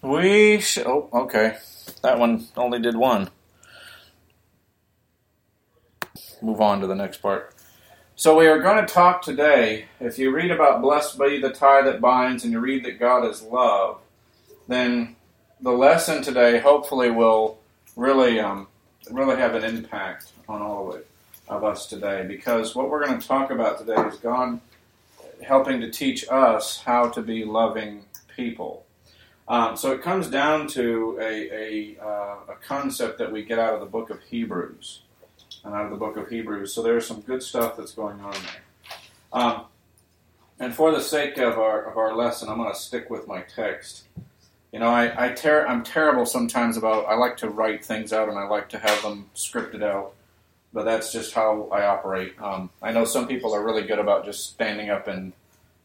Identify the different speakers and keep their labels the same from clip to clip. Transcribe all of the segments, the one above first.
Speaker 1: We sh- oh okay, that one only did one. Move on to the next part. So we are going to talk today. If you read about blessed be the tie that binds, and you read that God is love, then the lesson today hopefully will really um, really have an impact on all of it of us today. Because what we're going to talk about today is God helping to teach us how to be loving people. Um, so it comes down to a, a, uh, a, concept that we get out of the book of Hebrews. And out of the book of Hebrews. So there's some good stuff that's going on there. Um, and for the sake of our, of our lesson, I'm going to stick with my text. You know, I, I ter- I'm terrible sometimes about, I like to write things out and I like to have them scripted out. But that's just how I operate. Um, I know some people are really good about just standing up and,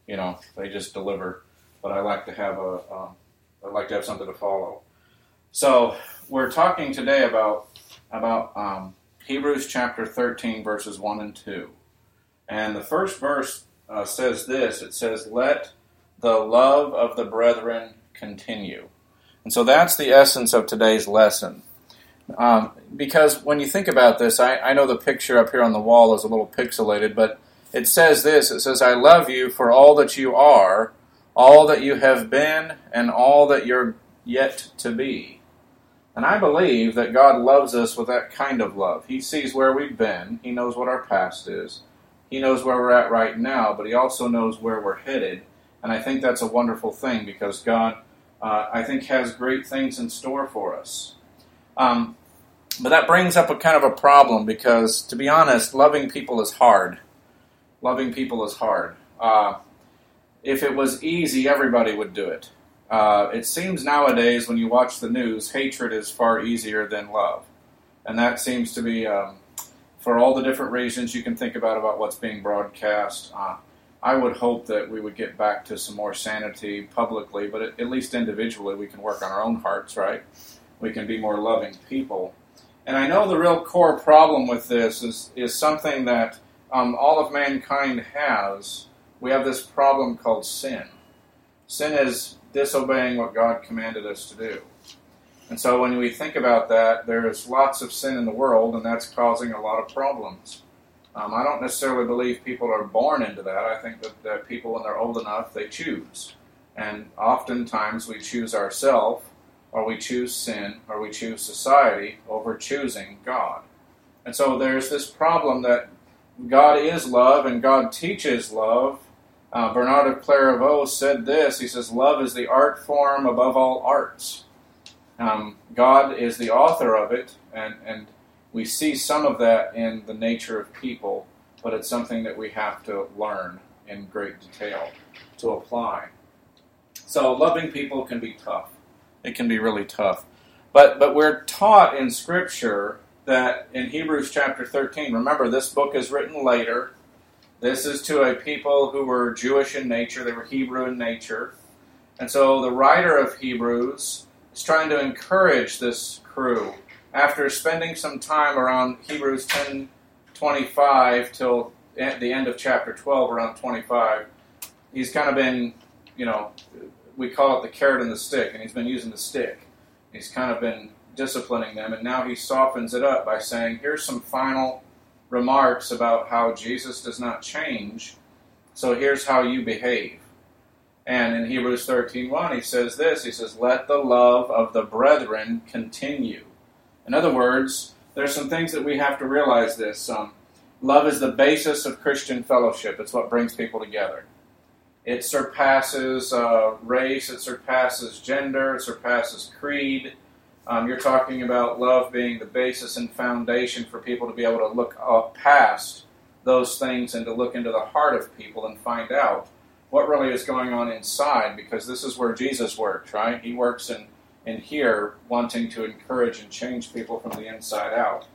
Speaker 1: you know, they just deliver. But I like to have a, um, I'd like to have something to follow. So we're talking today about about um, Hebrews chapter 13, verses 1 and 2. And the first verse uh, says this it says, Let the love of the brethren continue. And so that's the essence of today's lesson. Um, because when you think about this, I, I know the picture up here on the wall is a little pixelated, but it says this it says, I love you for all that you are all that you have been, and all that you're yet to be. And I believe that God loves us with that kind of love. He sees where we've been, He knows what our past is, He knows where we're at right now, but He also knows where we're headed. And I think that's a wonderful thing because God, uh, I think, has great things in store for us. Um, but that brings up a kind of a problem because, to be honest, loving people is hard. Loving people is hard. Uh, if it was easy, everybody would do it. Uh, it seems nowadays, when you watch the news, hatred is far easier than love. And that seems to be, um, for all the different reasons you can think about about what's being broadcast. Uh, I would hope that we would get back to some more sanity publicly, but at, at least individually, we can work on our own hearts, right? We can be more loving people. And I know the real core problem with this is, is something that um, all of mankind has, we have this problem called sin. Sin is disobeying what God commanded us to do. And so when we think about that, there's lots of sin in the world, and that's causing a lot of problems. Um, I don't necessarily believe people are born into that. I think that, that people, when they're old enough, they choose. And oftentimes we choose ourselves, or we choose sin, or we choose society over choosing God. And so there's this problem that God is love, and God teaches love, uh, Bernard of Clairvaux said this. He says, Love is the art form above all arts. Um, God is the author of it, and, and we see some of that in the nature of people, but it's something that we have to learn in great detail to apply. So, loving people can be tough. It can be really tough. But, but we're taught in Scripture that in Hebrews chapter 13, remember, this book is written later this is to a people who were Jewish in nature, they were Hebrew in nature. And so the writer of Hebrews is trying to encourage this crew. After spending some time around Hebrews 10 25 till the end of chapter 12, around 25, he's kind of been, you know, we call it the carrot and the stick, and he's been using the stick. He's kind of been disciplining them, and now he softens it up by saying, here's some final remarks about how Jesus does not change. So here's how you behave. And in Hebrews 13:1 he says this, he says let the love of the brethren continue. In other words, there's some things that we have to realize this um, love is the basis of Christian fellowship. It's what brings people together. It surpasses uh, race, it surpasses gender, it surpasses creed, um, you're talking about love being the basis and foundation for people to be able to look up past those things and to look into the heart of people and find out what really is going on inside because this is where Jesus works, right? He works in, in here wanting to encourage and change people from the inside out.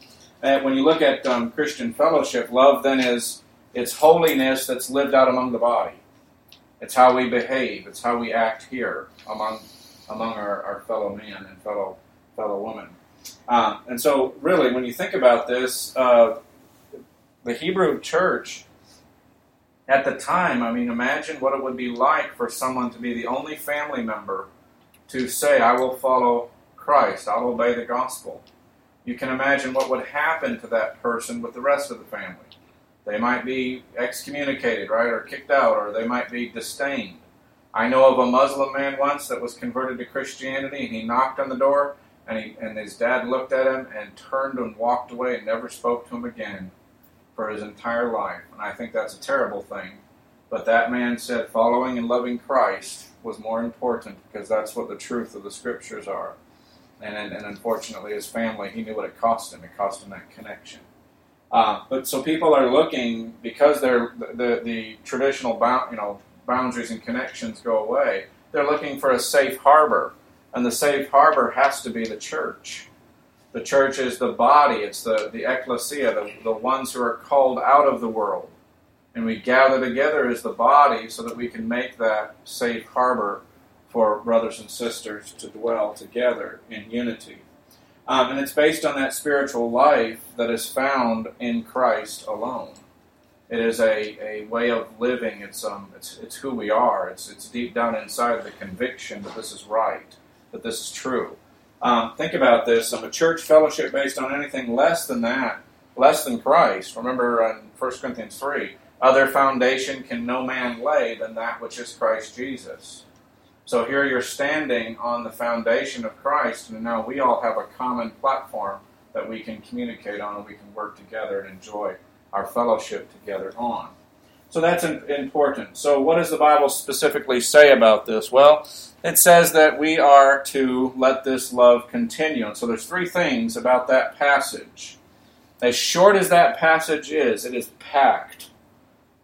Speaker 1: And when you look at um, Christian fellowship, love then is it's holiness that's lived out among the body. It's how we behave. It's how we act here among among our, our fellow man and fellow fellow woman. Um, and so, really, when you think about this, uh, the Hebrew church at the time, I mean, imagine what it would be like for someone to be the only family member to say, I will follow Christ, I'll obey the gospel. You can imagine what would happen to that person with the rest of the family. They might be excommunicated, right, or kicked out, or they might be disdained. I know of a Muslim man once that was converted to Christianity, and he knocked on the door, and, he, and his dad looked at him and turned and walked away and never spoke to him again for his entire life. And I think that's a terrible thing. But that man said following and loving Christ was more important because that's what the truth of the scriptures are. And, and, and unfortunately, his family, he knew what it cost him. It cost him that connection. Uh, but so people are looking because they're the, the, the traditional bound, you know boundaries and connections go away. They're looking for a safe harbor and the safe harbor has to be the church. The church is the body, it's the, the ecclesia, the, the ones who are called out of the world. And we gather together as the body so that we can make that safe harbor for brothers and sisters to dwell together in unity. Um, and it's based on that spiritual life that is found in Christ alone. It is a, a way of living. It's um it's it's who we are. It's it's deep down inside the conviction that this is right that this is true. Um, think about this. Um, a church fellowship based on anything less than that, less than Christ. Remember in 1 Corinthians 3 other foundation can no man lay than that which is Christ Jesus. So here you're standing on the foundation of Christ, and now we all have a common platform that we can communicate on and we can work together and enjoy our fellowship together on. So that's important. So, what does the Bible specifically say about this? Well, it says that we are to let this love continue. And so, there's three things about that passage. As short as that passage is, it is packed.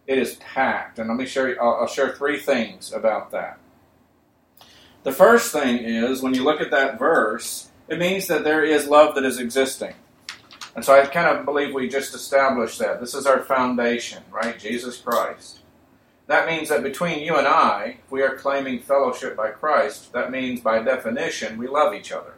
Speaker 1: It is packed. And let me share. I'll, I'll share three things about that. The first thing is when you look at that verse, it means that there is love that is existing. And so I kind of believe we just established that. This is our foundation, right? Jesus Christ. That means that between you and I, if we are claiming fellowship by Christ, that means by definition we love each other.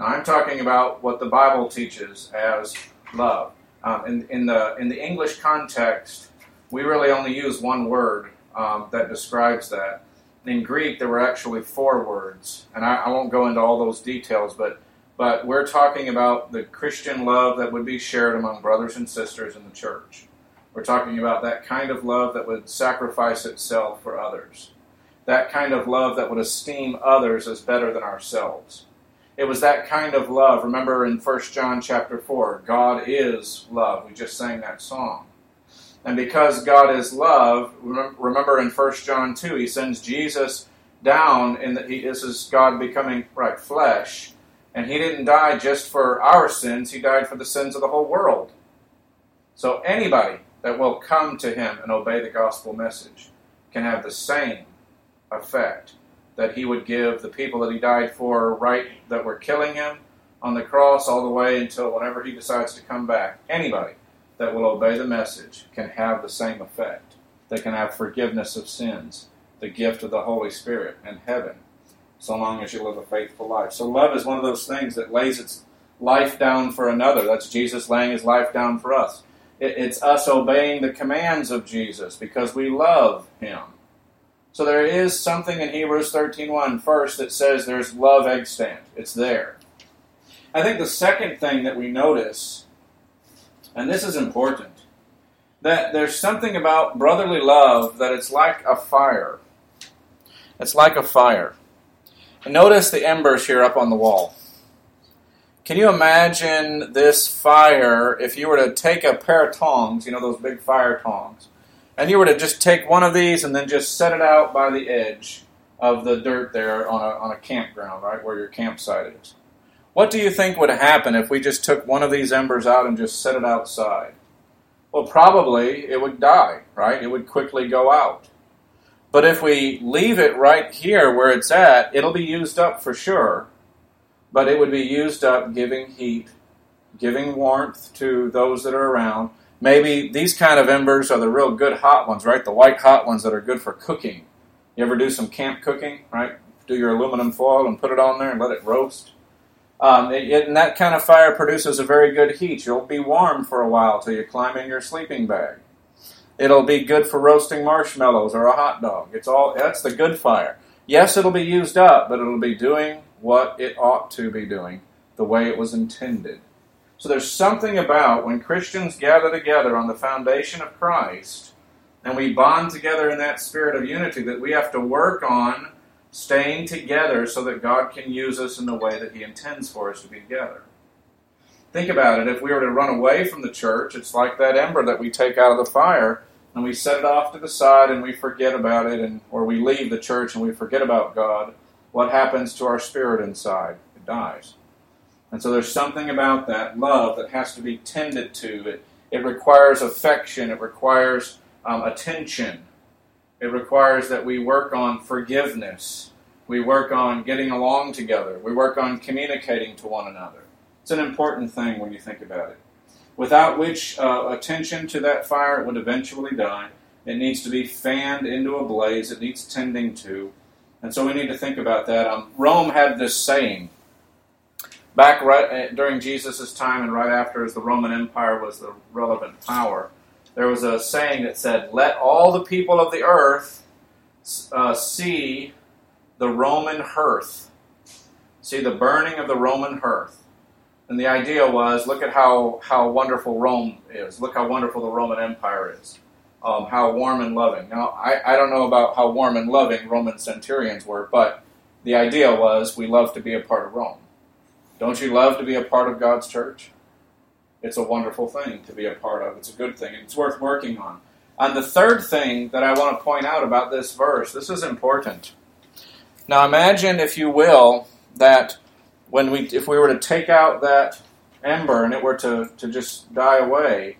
Speaker 1: Now I'm talking about what the Bible teaches as love. Um, in, in, the, in the English context, we really only use one word um, that describes that. In Greek, there were actually four words, and I, I won't go into all those details, but but we're talking about the Christian love that would be shared among brothers and sisters in the church. We're talking about that kind of love that would sacrifice itself for others. That kind of love that would esteem others as better than ourselves. It was that kind of love. Remember in 1 John chapter 4, God is love. We just sang that song. And because God is love, remember in 1 John 2, he sends Jesus down he this is God becoming right flesh and he didn't die just for our sins, he died for the sins of the whole world. So anybody that will come to him and obey the gospel message can have the same effect that he would give the people that he died for right that were killing him on the cross all the way until whenever he decides to come back. Anybody that will obey the message can have the same effect. They can have forgiveness of sins, the gift of the Holy Spirit, and heaven so long as you live a faithful life. So love is one of those things that lays its life down for another. That's Jesus laying his life down for us. it's us obeying the commands of Jesus because we love him. So there is something in Hebrews 13.1 first that says there's love extant. It's there. I think the second thing that we notice, and this is important, that there's something about brotherly love that it's like a fire. It's like a fire. Notice the embers here up on the wall. Can you imagine this fire if you were to take a pair of tongs, you know, those big fire tongs, and you were to just take one of these and then just set it out by the edge of the dirt there on a, on a campground, right, where your campsite is? What do you think would happen if we just took one of these embers out and just set it outside? Well, probably it would die, right? It would quickly go out. But if we leave it right here where it's at, it'll be used up for sure. But it would be used up giving heat, giving warmth to those that are around. Maybe these kind of embers are the real good hot ones, right? The white hot ones that are good for cooking. You ever do some camp cooking, right? Do your aluminum foil and put it on there and let it roast. Um, it, it, and that kind of fire produces a very good heat. You'll be warm for a while till you climb in your sleeping bag. It'll be good for roasting marshmallows or a hot dog. It's all that's the good fire. Yes, it'll be used up, but it'll be doing what it ought to be doing, the way it was intended. So there's something about when Christians gather together on the foundation of Christ and we bond together in that spirit of unity that we have to work on staying together so that God can use us in the way that He intends for us to be together. Think about it. If we were to run away from the church, it's like that ember that we take out of the fire and we set it off to the side and we forget about it, and or we leave the church and we forget about God. What happens to our spirit inside? It dies. And so there's something about that love that has to be tended to. It, it requires affection. It requires um, attention. It requires that we work on forgiveness. We work on getting along together. We work on communicating to one another. It's an important thing when you think about it. Without which uh, attention to that fire, it would eventually die. It needs to be fanned into a blaze. It needs tending to. And so we need to think about that. Um, Rome had this saying back right uh, during Jesus' time and right after, as the Roman Empire was the relevant power there was a saying that said, Let all the people of the earth uh, see the Roman hearth, see the burning of the Roman hearth. And the idea was look at how, how wonderful Rome is, look how wonderful the Roman Empire is. Um, how warm and loving. Now, I, I don't know about how warm and loving Roman centurions were, but the idea was we love to be a part of Rome. Don't you love to be a part of God's church? it's a wonderful thing to be a part of. It's a good thing. It's worth working on. And the third thing that I want to point out about this verse, this is important. Now imagine, if you will, that when we if we were to take out that ember and it were to, to just die away,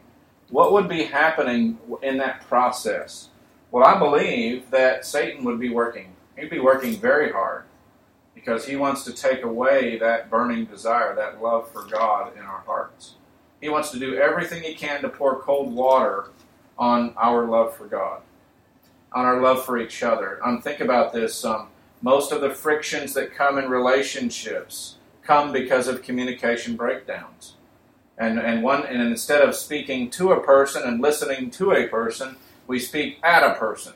Speaker 1: what would be happening in that process? Well, I believe that Satan would be working. He'd be working very hard because he wants to take away that burning desire, that love for God in our hearts. He wants to do everything he can to pour cold water on our love for God, on our love for each other. Um, think about this. Um, most of the frictions that come in relationships come because of communication breakdowns. And, and, one, and instead of speaking to a person and listening to a person, we speak at a person.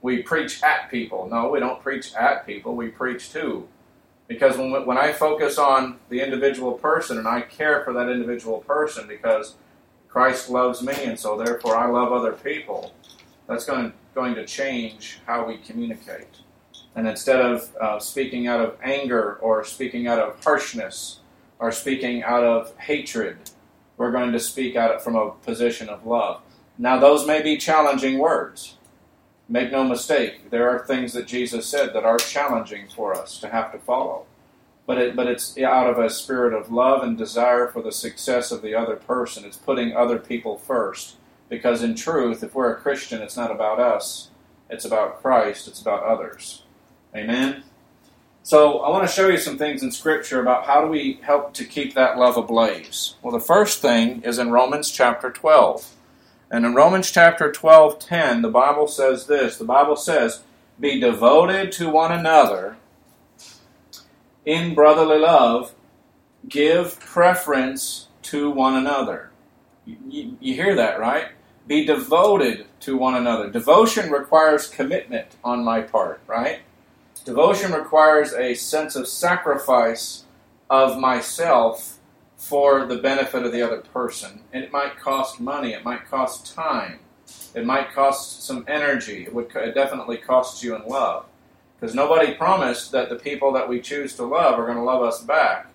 Speaker 1: We preach at people. No, we don't preach at people, we preach to. Because when, when I focus on the individual person and I care for that individual person because Christ loves me and so therefore I love other people, that's going, going to change how we communicate. And instead of uh, speaking out of anger or speaking out of harshness or speaking out of hatred, we're going to speak out from a position of love. Now, those may be challenging words. Make no mistake, there are things that Jesus said that are challenging for us to have to follow. But, it, but it's out of a spirit of love and desire for the success of the other person. It's putting other people first. Because in truth, if we're a Christian, it's not about us, it's about Christ, it's about others. Amen? So I want to show you some things in Scripture about how do we help to keep that love ablaze. Well, the first thing is in Romans chapter 12. And in Romans chapter 12, 10, the Bible says this the Bible says, Be devoted to one another in brotherly love, give preference to one another. You, you, hear that, right? Be devoted to one another. Devotion requires commitment on my part, right? Devotion requires a sense of sacrifice of myself for the benefit of the other person. And it might cost money, it might cost time, it might cost some energy, it would it definitely cost you in love. Because nobody promised that the people that we choose to love are going to love us back.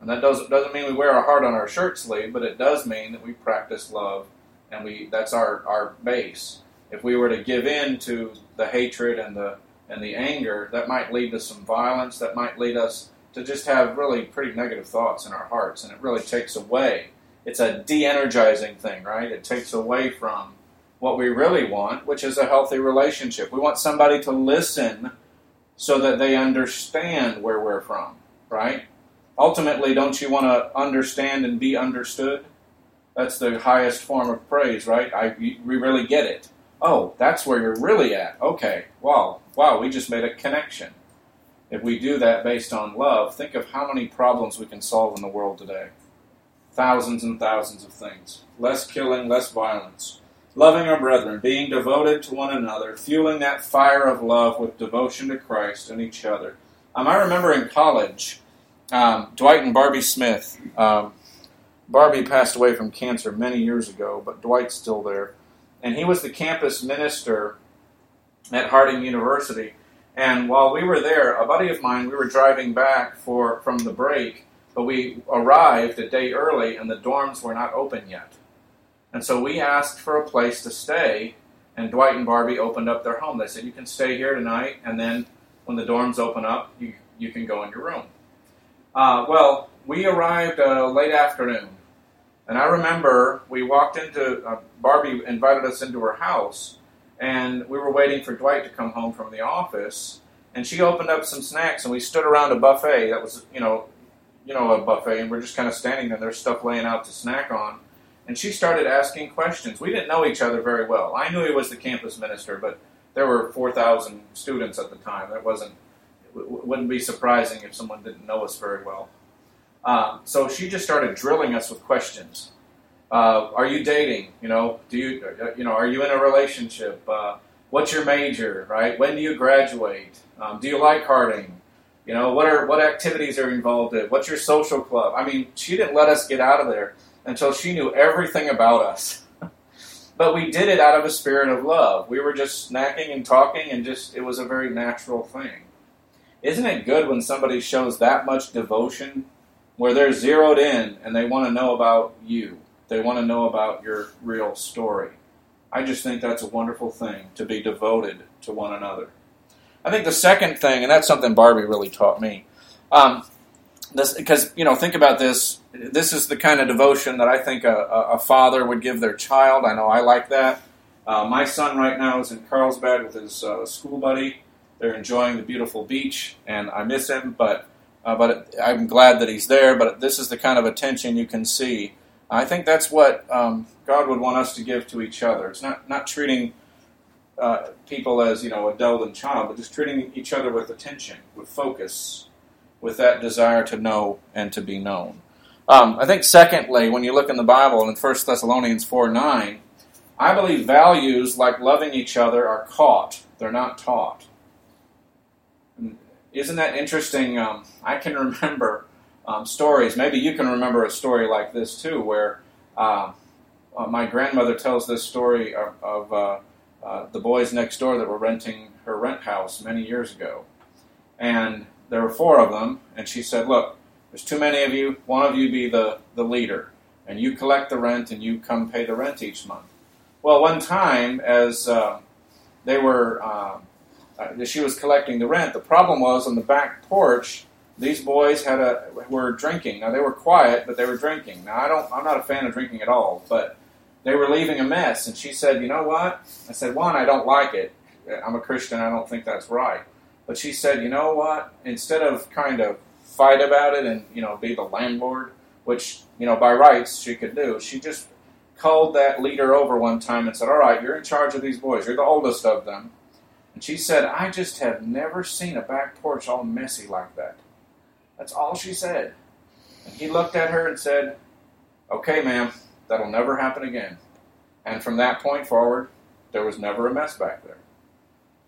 Speaker 1: And that doesn't, doesn't mean we wear our heart on our shirt sleeve, but it does mean that we practice love, and we that's our, our base. If we were to give in to the hatred and the and the anger, that might lead to some violence, that might lead us to just have really pretty negative thoughts in our hearts, and it really takes away. It's a de energizing thing, right? It takes away from what we really want, which is a healthy relationship. We want somebody to listen so that they understand where we're from, right? Ultimately, don't you want to understand and be understood? That's the highest form of praise, right? I, we really get it. Oh, that's where you're really at. Okay, wow, wow, we just made a connection. If we do that based on love, think of how many problems we can solve in the world today. Thousands and thousands of things. Less killing, less violence. loving our brethren, being devoted to one another, fueling that fire of love with devotion to Christ and each other. Um, I remember in college, um, Dwight and Barbie Smith. Um, Barbie passed away from cancer many years ago, but Dwight's still there. And he was the campus minister at Harding University. And while we were there, a buddy of mine, we were driving back for from the break, but we arrived a day early and the dorms were not open yet. And so we asked for a place to stay, and Dwight and Barbie opened up their home. They said, You can stay here tonight, and then when the dorms open up, you, you can go in your room. Uh, well, we arrived uh, late afternoon, and I remember we walked into, uh, Barbie invited us into her house, and we were waiting for Dwight to come home from the office, and she opened up some snacks, and we stood around a buffet that was, you know, you know, a buffet, and we're just kind of standing there. There's stuff laying out to snack on, and she started asking questions. We didn't know each other very well. I knew he was the campus minister, but there were 4,000 students at the time. It wasn't, it wouldn't be surprising if someone didn't know us very well. Um, so she just started drilling us with questions. Uh, are you dating? You know, do you, uh, you know, are you in a relationship? Uh, what's your major? Right? When do you graduate? Um, do you like karting? You know, what are what activities are involved in? What's your social club? I mean, she didn't let us get out of there until she knew everything about us. but we did it out of a spirit of love. We were just snacking and talking, and just it was a very natural thing. Isn't it good when somebody shows that much devotion, where they're zeroed in and they want to know about you? They want to know about your real story. I just think that's a wonderful thing to be devoted to one another. I think the second thing, and that's something Barbie really taught me, um, because you know think about this this is the kind of devotion that i think a, a father would give their child i know i like that uh, my son right now is in carlsbad with his uh, school buddy they're enjoying the beautiful beach and i miss him but uh, but i'm glad that he's there but this is the kind of attention you can see i think that's what um, god would want us to give to each other it's not not treating uh, people as you know adult and child but just treating each other with attention with focus with that desire to know and to be known. Um, I think, secondly, when you look in the Bible in 1 Thessalonians 4 9, I believe values like loving each other are caught, they're not taught. Isn't that interesting? Um, I can remember um, stories, maybe you can remember a story like this too, where uh, uh, my grandmother tells this story of, of uh, uh the boys next door that were renting her rent house many years ago. And there were four of them, and she said, Look, there's too many of you. One of you be the, the leader, and you collect the rent, and you come pay the rent each month. Well, one time, as uh, they were, uh, uh, she was collecting the rent, the problem was on the back porch. These boys had a were drinking. Now they were quiet, but they were drinking. Now I don't. I'm not a fan of drinking at all, but they were leaving a mess. And she said, "You know what?" I said, "One, I don't like it. I'm a Christian. I don't think that's right." But she said, you know what? Instead of kind of fight about it and you know be the landlord, which you know by rights she could do, she just called that leader over one time and said, "All right, you're in charge of these boys. You're the oldest of them." And she said, "I just have never seen a back porch all messy like that." That's all she said. And he looked at her and said, "Okay, ma'am, that'll never happen again." And from that point forward, there was never a mess back there.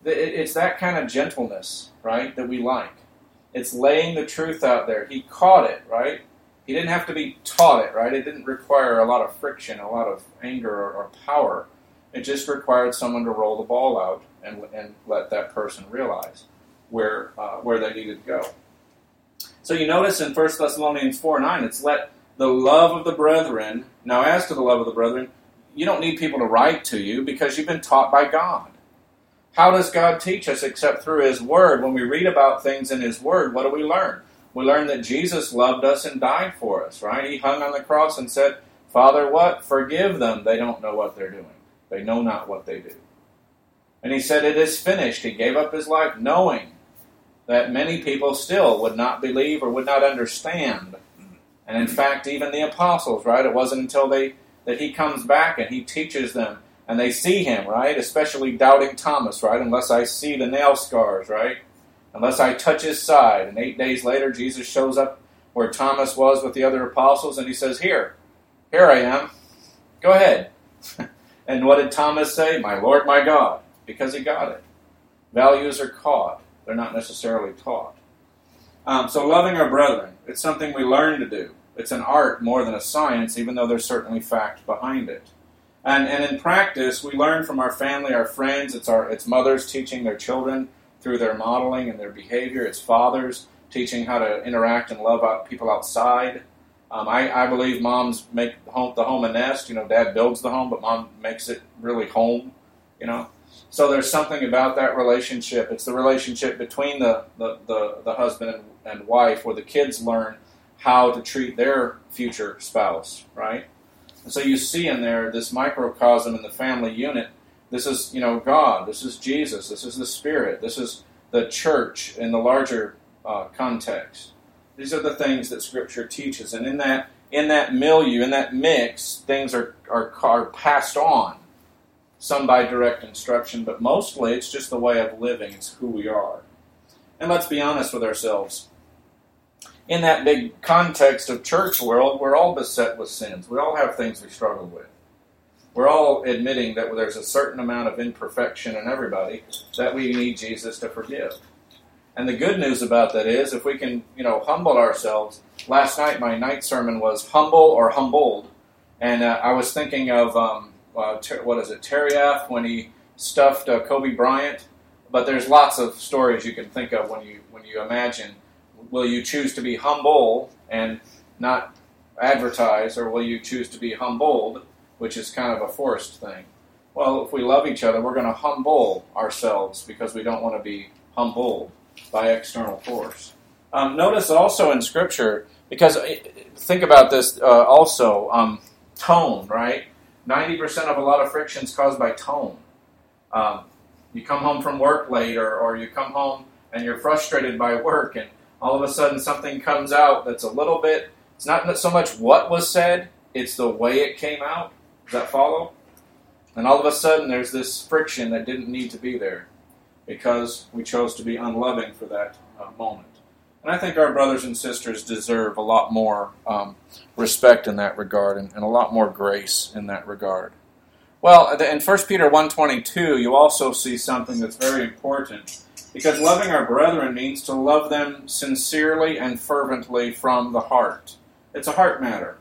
Speaker 1: It's that kind of gentleness, right, that we like. It's laying the truth out there. He caught it, right? He didn't have to be taught it, right? It didn't require a lot of friction, a lot of anger or, power. It just required someone to roll the ball out and, and let that person realize where, uh, where they needed to go. So you notice in 1 Thessalonians 4 9, it's let the love of the brethren. Now, as to the love of the brethren, you don't need people to write to you because you've been taught by God. How does God teach us except through His Word? When we read about things in His Word, what do we learn? We learn that Jesus loved us and died for us, right? He hung on the cross and said, Father, what? Forgive them. They don't know what they're doing. They know not what they do. And He said, It is finished. He gave up His life knowing that many people still would not believe or would not understand. And in fact, even the apostles, right? It wasn't until they that He comes back and He teaches them and they see him, right? Especially doubting Thomas, right? Unless I see the nail scars, right? Unless I touch his side. And eight days later, Jesus shows up where Thomas was with the other apostles, and he says, Here, here I am. Go ahead. And what did Thomas say? My Lord, my God, because he got it. Values are caught, they're not necessarily taught. Um, so, loving our brethren, it's something we learn to do. It's an art more than a science, even though there's certainly fact behind it. And, and in practice, we learn from our family, our friends. It's our it's mothers teaching their children through their modeling and their behavior. It's fathers teaching how to interact and love out people outside. Um, I, I believe moms make home, the home a nest. You know, dad builds the home, but mom makes it really home. You know, so there's something about that relationship. It's the relationship between the, the, the, the husband and, wife where the kids learn how to treat their future spouse, right? And so you see in there this microcosm in the family unit. This is, you know, God. This is Jesus. This is the Spirit. This is the church in the larger uh, context. These are the things that Scripture teaches, and in that in that milieu, in that mix, things are are, are passed on some by direct instruction, but mostly it's just the way of living, it's who we are. And let's be honest with ourselves. In that big context of church world, we're all beset with sins. We all have things we struggle with. We're all admitting that there's a certain amount of imperfection in everybody that we need Jesus to forgive. And the good news about that is if we can, you know, humble ourselves. Last night my night sermon was humble or humbled. And uh, I was thinking of um, uh, ter- what is it, F when he stuffed uh, Kobe Bryant. But there's lots of stories you can think of when you when you imagine. Will you choose to be humble and not advertise, or will you choose to be humbled, which is kind of a forced thing? Well, if we love each other, we're going to humble ourselves because we don't want to be humbled by external force. Um, notice also in Scripture, because uh, think about this uh, also, um, tone, right? 90% of a lot of friction is caused by tone. Um, you come home from work late, or, or you come home and you're frustrated by work, and all of a sudden something comes out that's a little bit, it's not so much what was said, it's the way it came out. Does that follow? And all of a sudden there's this friction that didn't need to be there because we chose to be unloving for that uh, moment. And I think our brothers and sisters deserve a lot more um, respect in that regard and, and, a lot more grace in that regard. Well, in 1 Peter 1.22, you also see something that's very important because loving our brethren means to love them sincerely and fervently from the heart. It's a heart matter.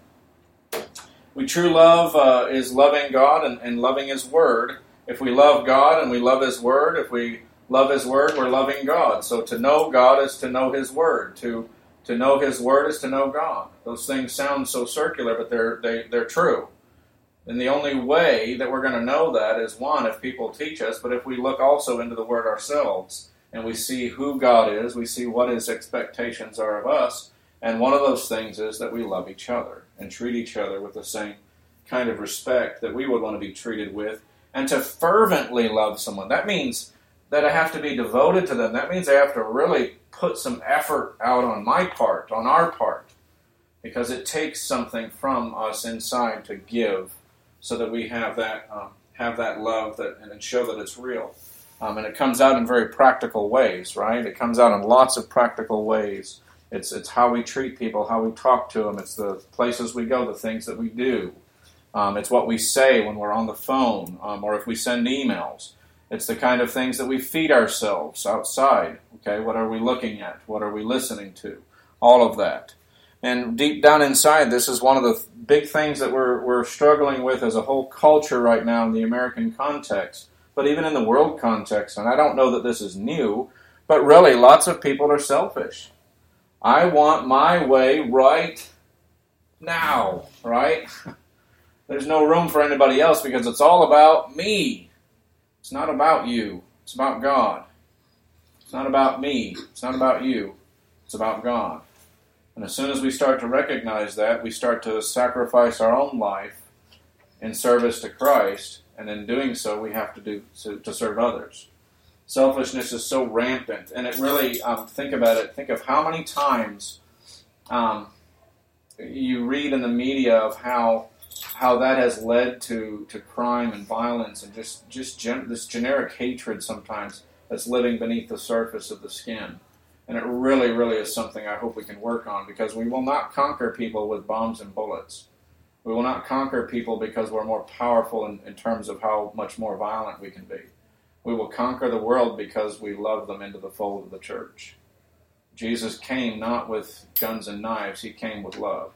Speaker 1: We true love uh, is loving God and, and loving His Word. If we love God and we love His Word, if we love His Word, we're loving God. So to know God is to know His Word. To to know His Word is to know God. Those things sound so circular, but they're they, they're true. And the only way that we're going to know that is one, if people teach us, but if we look also into the Word ourselves and we see who God is, we see what His expectations are of us, and one of those things is that we love each other and treat each other with the same kind of respect that we would want to be treated with, and to fervently love someone. That means that I have to be devoted to them. That means I have to really put some effort out on my part, on our part, because it takes something from us inside to give, so that we have that um, have that love that and show that it's real. Um, and it comes out in very practical ways, right? It comes out in lots of practical ways. It's it's how we treat people, how we talk to them. It's the places we go, the things that we do. Um, it's what we say when we're on the phone, um, or if we send emails. It's the kind of things that we feed ourselves outside. Okay, what are we looking at? What are we listening to? All of that. And deep down inside, this is one of the big things that we're, we're struggling with as a whole culture right now in the American context, but even in the world context. And I don't know that this is new, but really, lots of people are selfish. I want my way right now, right? There's no room for anybody else because it's all about me. It's not about you, it's about God. It's not about me, it's not about you, it's about God. And as soon as we start to recognize that, we start to sacrifice our own life in service to Christ, and in doing so, we have to do to, to serve others. Selfishness is so rampant, and it really um, think about it. Think of how many times um, you read in the media of how how that has led to, to crime and violence and just just gen- this generic hatred sometimes that's living beneath the surface of the skin. And it really, really is something I hope we can work on because we will not conquer people with bombs and bullets. We will not conquer people because we're more powerful in, in terms of how much more violent we can be. We will conquer the world because we love them into the fold of the church. Jesus came not with guns and knives, he came with love.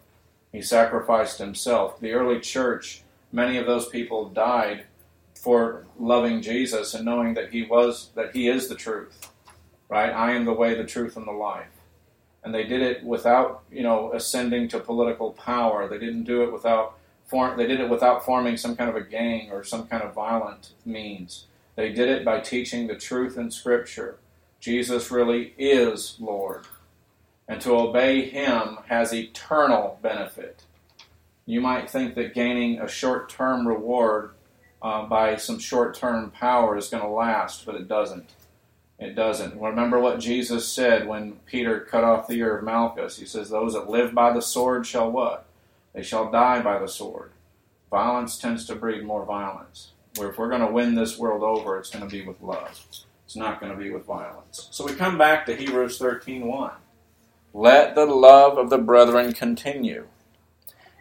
Speaker 1: He sacrificed himself. The early church, many of those people died for loving Jesus and knowing that he was that he is the truth. Right? I am the way, the truth and the life. And they did it without, you know, ascending to political power. They didn't do it without form they did it without forming some kind of a gang or some kind of violent means. They did it by teaching the truth in scripture Jesus really is Lord. And to obey Him has eternal benefit. You might think that gaining a short term reward uh, by some short term power is going to last, but it doesn't. It doesn't. Remember what Jesus said when Peter cut off the ear of Malchus. He says, Those that live by the sword shall what? They shall die by the sword. Violence tends to breed more violence. Where if we're going to win this world over, it's going to be with love. It's not going to be with violence. So we come back to Hebrews 13:1. Let the love of the brethren continue.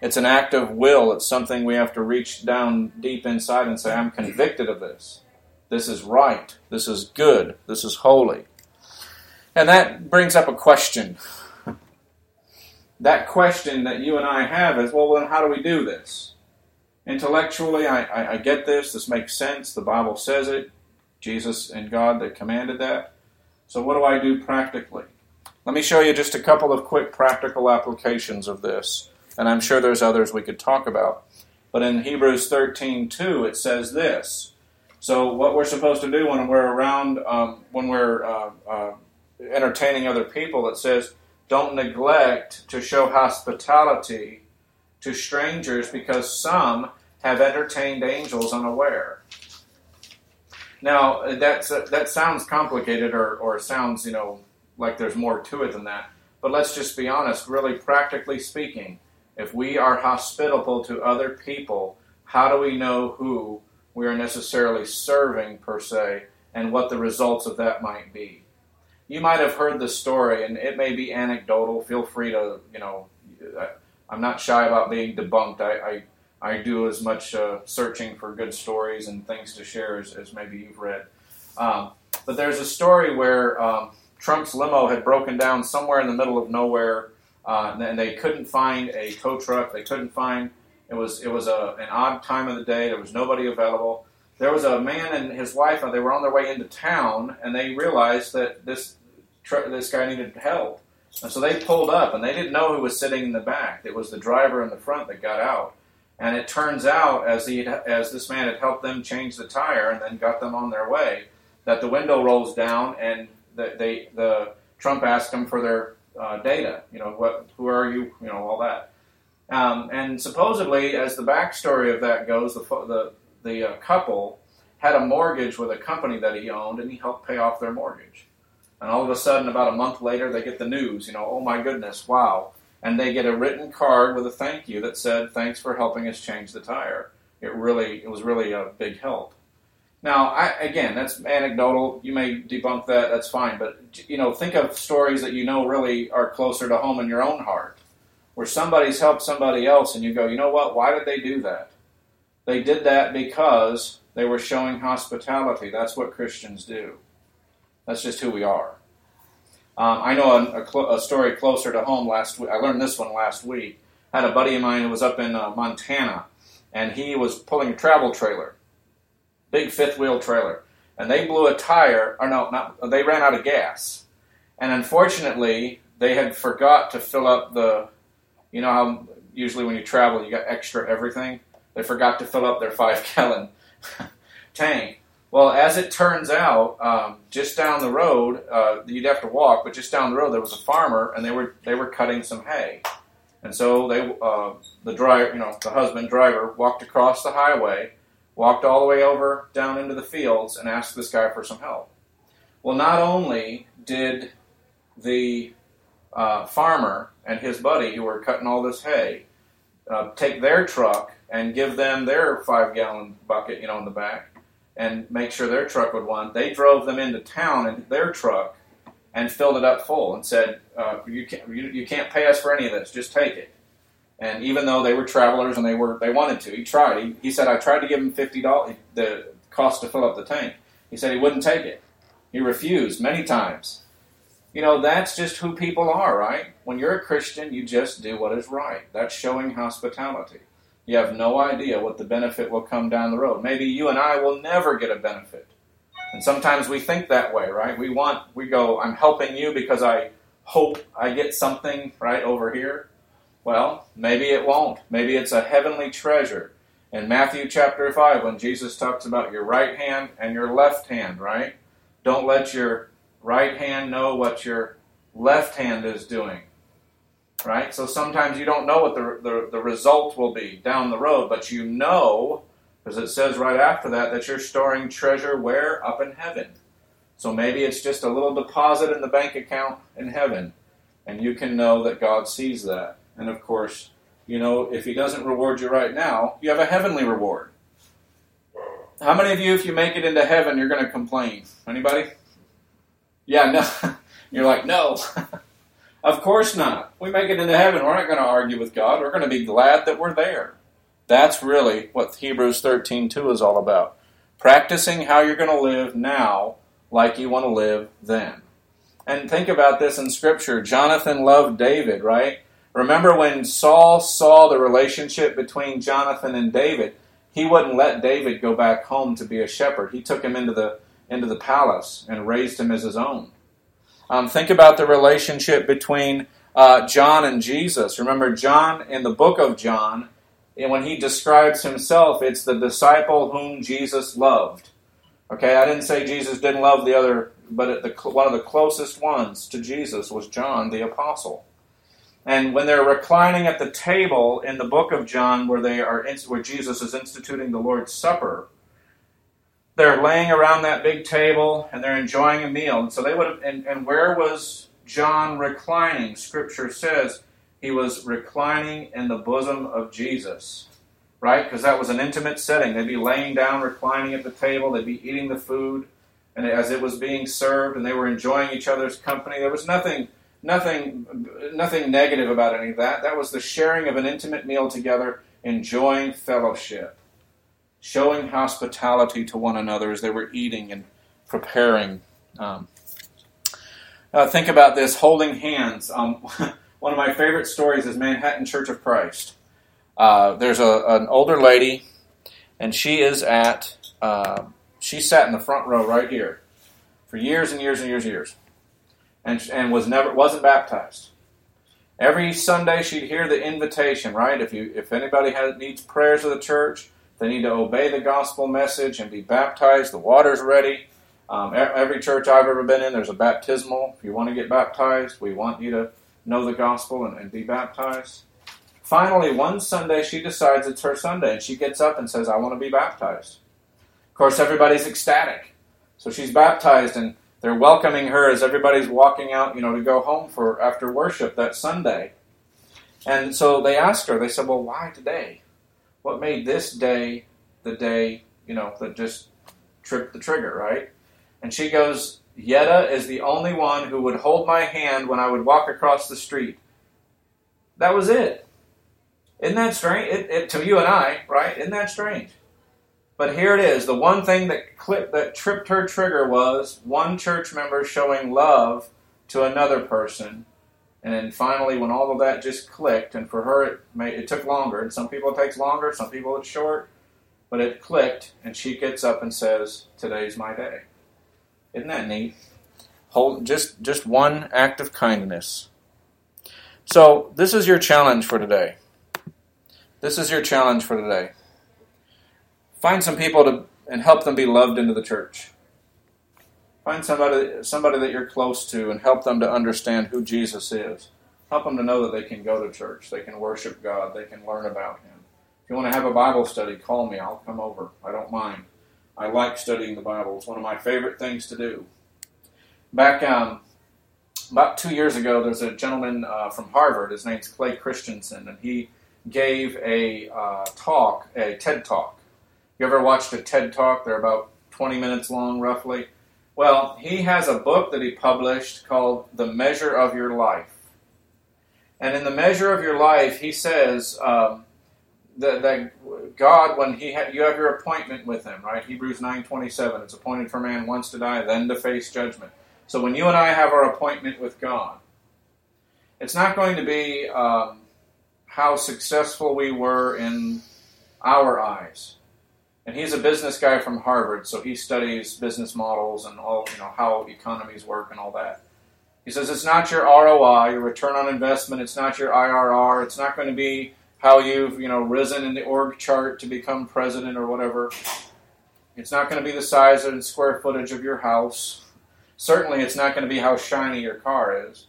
Speaker 1: It's an act of will. It's something we have to reach down deep inside and say, I'm convicted of this. This is right. This is good. This is holy. And that brings up a question. that question that you and I have is, well, then how do we do this? Intellectually, I, I, I get this. This makes sense. The Bible says it. Jesus and God that commanded that. So, what do I do practically? Let me show you just a couple of quick practical applications of this, and I'm sure there's others we could talk about. But in Hebrews 13:2, it says this. So, what we're supposed to do when we're around, um, when we're uh, uh, entertaining other people, it says, don't neglect to show hospitality to strangers because some have entertained angels unaware. Now that's uh, that sounds complicated, or or sounds you know like there's more to it than that. But let's just be honest. Really, practically speaking, if we are hospitable to other people, how do we know who we are necessarily serving per se, and what the results of that might be? You might have heard the story, and it may be anecdotal. Feel free to you know. I'm not shy about being debunked. I, I I do as much uh, searching for good stories and things to share as, as maybe you've read. Um, but there's a story where um, Trump's limo had broken down somewhere in the middle of nowhere, uh, and they couldn't find a tow truck. They couldn't find. It was it was a, an odd time of the day. There was nobody available. There was a man and his wife. And they were on their way into town, and they realized that this tr- this guy needed help. And so they pulled up, and they didn't know who was sitting in the back. It was the driver in the front that got out. And it turns out, as, he, as this man had helped them change the tire and then got them on their way, that the window rolls down and the, they, the Trump asked them for their uh, data. You know, what, who are you? You know, all that. Um, and supposedly, as the backstory of that goes, the the, the uh, couple had a mortgage with a company that he owned, and he helped pay off their mortgage. And all of a sudden, about a month later, they get the news. You know, oh my goodness, wow! and they get a written card with a thank you that said, "Thanks for helping us change the tire." It really, it was really a big help. Now, I, again, that's anecdotal. You may debunk that. That's fine. But you know, think of stories that you know really are closer to home in your own heart, where somebody's helped somebody else, and you go, you know what? Why did they do that? They did that because they were showing hospitality. That's what Christians do. That's just who we are. Um, I know a, a, cl- a, story closer to home last week. I learned this one last week. I had a buddy of mine who was up in uh, Montana, and he was pulling a travel trailer, big fifth wheel trailer, and they blew a tire. Or no, not they ran out of gas, and unfortunately they had forgot to fill up the. You know how usually when you travel you got extra everything. They forgot to fill up their five gallon tank, well, as it turns out, um, just down the road, uh, you'd have to walk, but just down the road there was a farmer, and they were they were cutting some hay, and so they uh, the driver, you know, the husband driver walked across the highway, walked all the way over down into the fields, and asked this guy for some help. Well, not only did the uh, farmer and his buddy who were cutting all this hay uh, take their truck and give them their five gallon bucket, you know, in the back and make sure their truck would run. They drove them into town in their truck and filled it up full and said, uh, you, can't, you, you, can't pay us for any of this, just take it. And even though they were travelers and they were they wanted to, he tried. He, he said, I tried to give him fifty dollars the cost to fill up the tank. He said he wouldn't take it. He refused many times. You know, that's just who people are, right? When you're a Christian, you just do what is right. That's showing hospitality. You have no idea what the benefit will come down the road. Maybe you and I will never get a benefit. And sometimes we think that way, right? We want, we go, I'm helping you because I hope I get something right over here. Well, maybe it won't. Maybe it's a heavenly treasure. In Matthew chapter 5, when Jesus talks about your right hand and your left hand, right? Don't let your right hand know what your left hand is doing. Right? So sometimes you don't know what the, the, the result will be down the road, but you know, because it says right after that, that you're storing treasure where? Up in heaven. So maybe it's just a little deposit in the bank account in heaven, and you can know that God sees that. And of course, you know, if He doesn't reward you right now, you have a heavenly reward. How many of you, if you make it into heaven, you're going to complain? Anybody? Yeah, no. You're like, no. of course not. We make it into heaven. We're not going to argue with God. We're going to be glad that we're there. That's really what Hebrews 13:2 is all about. Practicing how you're going to live now like you want to live then. And think about this in Scripture. Jonathan loved David, right? Remember when Saul saw the relationship between Jonathan and David, he wouldn't let David go back home to be a shepherd. He took him into the into the palace and raised him as his own. Um, think about the relationship between uh, John and Jesus. Remember, John in the book of John, and when he describes himself, it's the disciple whom Jesus loved. Okay, I didn't say Jesus didn't love the other, but the, one of the closest ones to Jesus was John the apostle. And when they're reclining at the table in the book of John, where they are, where Jesus is instituting the Lord's Supper, they're laying around that big table and they're enjoying a meal. And so they would have, and, and where was John reclining? Scripture says he was reclining in the bosom of Jesus, right? Because that was an intimate setting. They'd be laying down, reclining at the table, they'd be eating the food, and as it was being served, and they were enjoying each other's company. There was nothing, nothing, nothing negative about any of that. That was the sharing of an intimate meal together, enjoying fellowship showing hospitality to one another as they were eating and preparing. Um, uh, think about this holding hands. Um, one of my favorite stories is Manhattan Church of Christ. Uh, there's a, an older lady, and she is at, uh, she sat in the front row right here for years and years and years and years, and, and was never wasn't baptized. Every Sunday she'd hear the invitation, right? If you if anybody has, needs prayers of the church, they need to obey the gospel message and be baptized. The water's ready. Um, every church I've ever been in, there's a baptismal. If you want to get baptized, we want you to know the gospel and, and be baptized. Finally, one Sunday, she decides it's her Sunday, and she gets up and says, I want to be baptized. Of course, everybody's ecstatic. So she's baptized, and they're welcoming her as everybody's walking out, you know, to go home for after worship that Sunday. And so they asked her, they said, Well, why today? what made this day the day, you know, that just tripped the trigger, right? And she goes, Yetta is the only one who would hold my hand when I would walk across the street. That was it. Isn't that strange? It, it, to you and I, right? Isn't that strange? But here it is. The one thing that clipped, that tripped her trigger was one church member showing love to another person and then finally, when all of that just clicked, and for her it, it took longer, and some people it takes longer, some people it's short, but it clicked, and she gets up and says, "Today's my day." Isn't that neat? Hold just just one act of kindness. So this is your challenge for today. This is your challenge for today. Find some people to and help them be loved into the church. Find somebody, somebody that you're close to and help them to understand who Jesus is. Help them to know that they can go to church, they can worship God, they can learn about Him. If you want to have a Bible study, call me. I'll come over. I don't mind. I like studying the Bible. It's one of my favorite things to do. Back um, about two years ago, there's a gentleman uh, from Harvard. His name's Clay Christensen, and he gave a uh, talk, a TED talk. You ever watched a TED talk? They're about 20 minutes long, roughly. Well, he has a book that he published called The Measure of Your Life. And in the measure of your life, he says um, that, that, God, when he ha- you have your appointment with him, right? Hebrews 9.27, it's appointed for man once to die, then to face judgment. So when you and I have our appointment with God, it's not going to be um, how successful we were in our eyes. And he's a business guy from Harvard, so he studies business models and all, you know, how economies work and all that. He says it's not your ROI, your return on investment, it's not your IRR, it's not going to be how you've, you know, risen in the org chart to become president or whatever. It's not going to be the size and square footage of your house. Certainly it's not going to be how shiny your car is.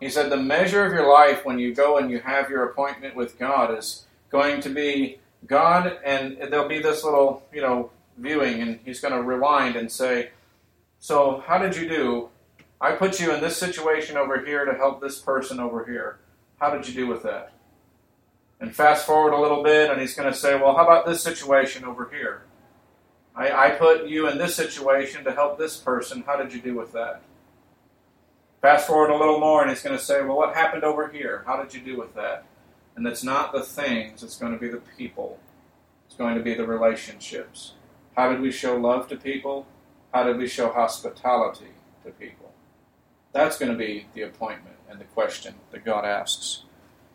Speaker 1: He said the measure of your life when you go and you have your appointment with God is going to be God, and there'll be this little, you know, viewing, and he's going to rewind and say, So, how did you do? I put you in this situation over here to help this person over here. How did you do with that? And fast forward a little bit, and he's going to say, Well, how about this situation over here? I, I put you in this situation to help this person. How did you do with that? Fast forward a little more, and he's going to say, Well, what happened over here? How did you do with that? And it's not the things, it's going to be the people. It's going to be the relationships. How did we show love to people? How did we show hospitality to people? That's going to be the appointment and the question that God asks.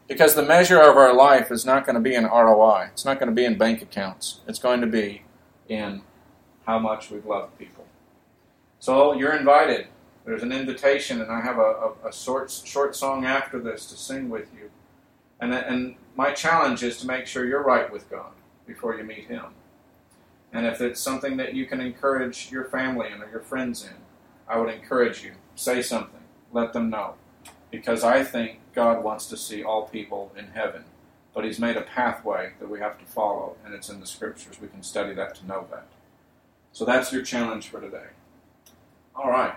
Speaker 1: Because the measure of our life is not going to be in ROI. It's not going to be in bank accounts. It's going to be in how much we've loved people. So you're invited. There's an invitation, and I have a, a, a short, short song after this to sing with you. And, and my challenge is to make sure you're right with God before you meet Him. And if it's something that you can encourage your family and or your friends in, I would encourage you. Say something. Let them know. Because I think God wants to see all people in heaven. But He's made a pathway that we have to follow, and it's in the Scriptures. We can study that to know that. So that's your challenge for today. All right.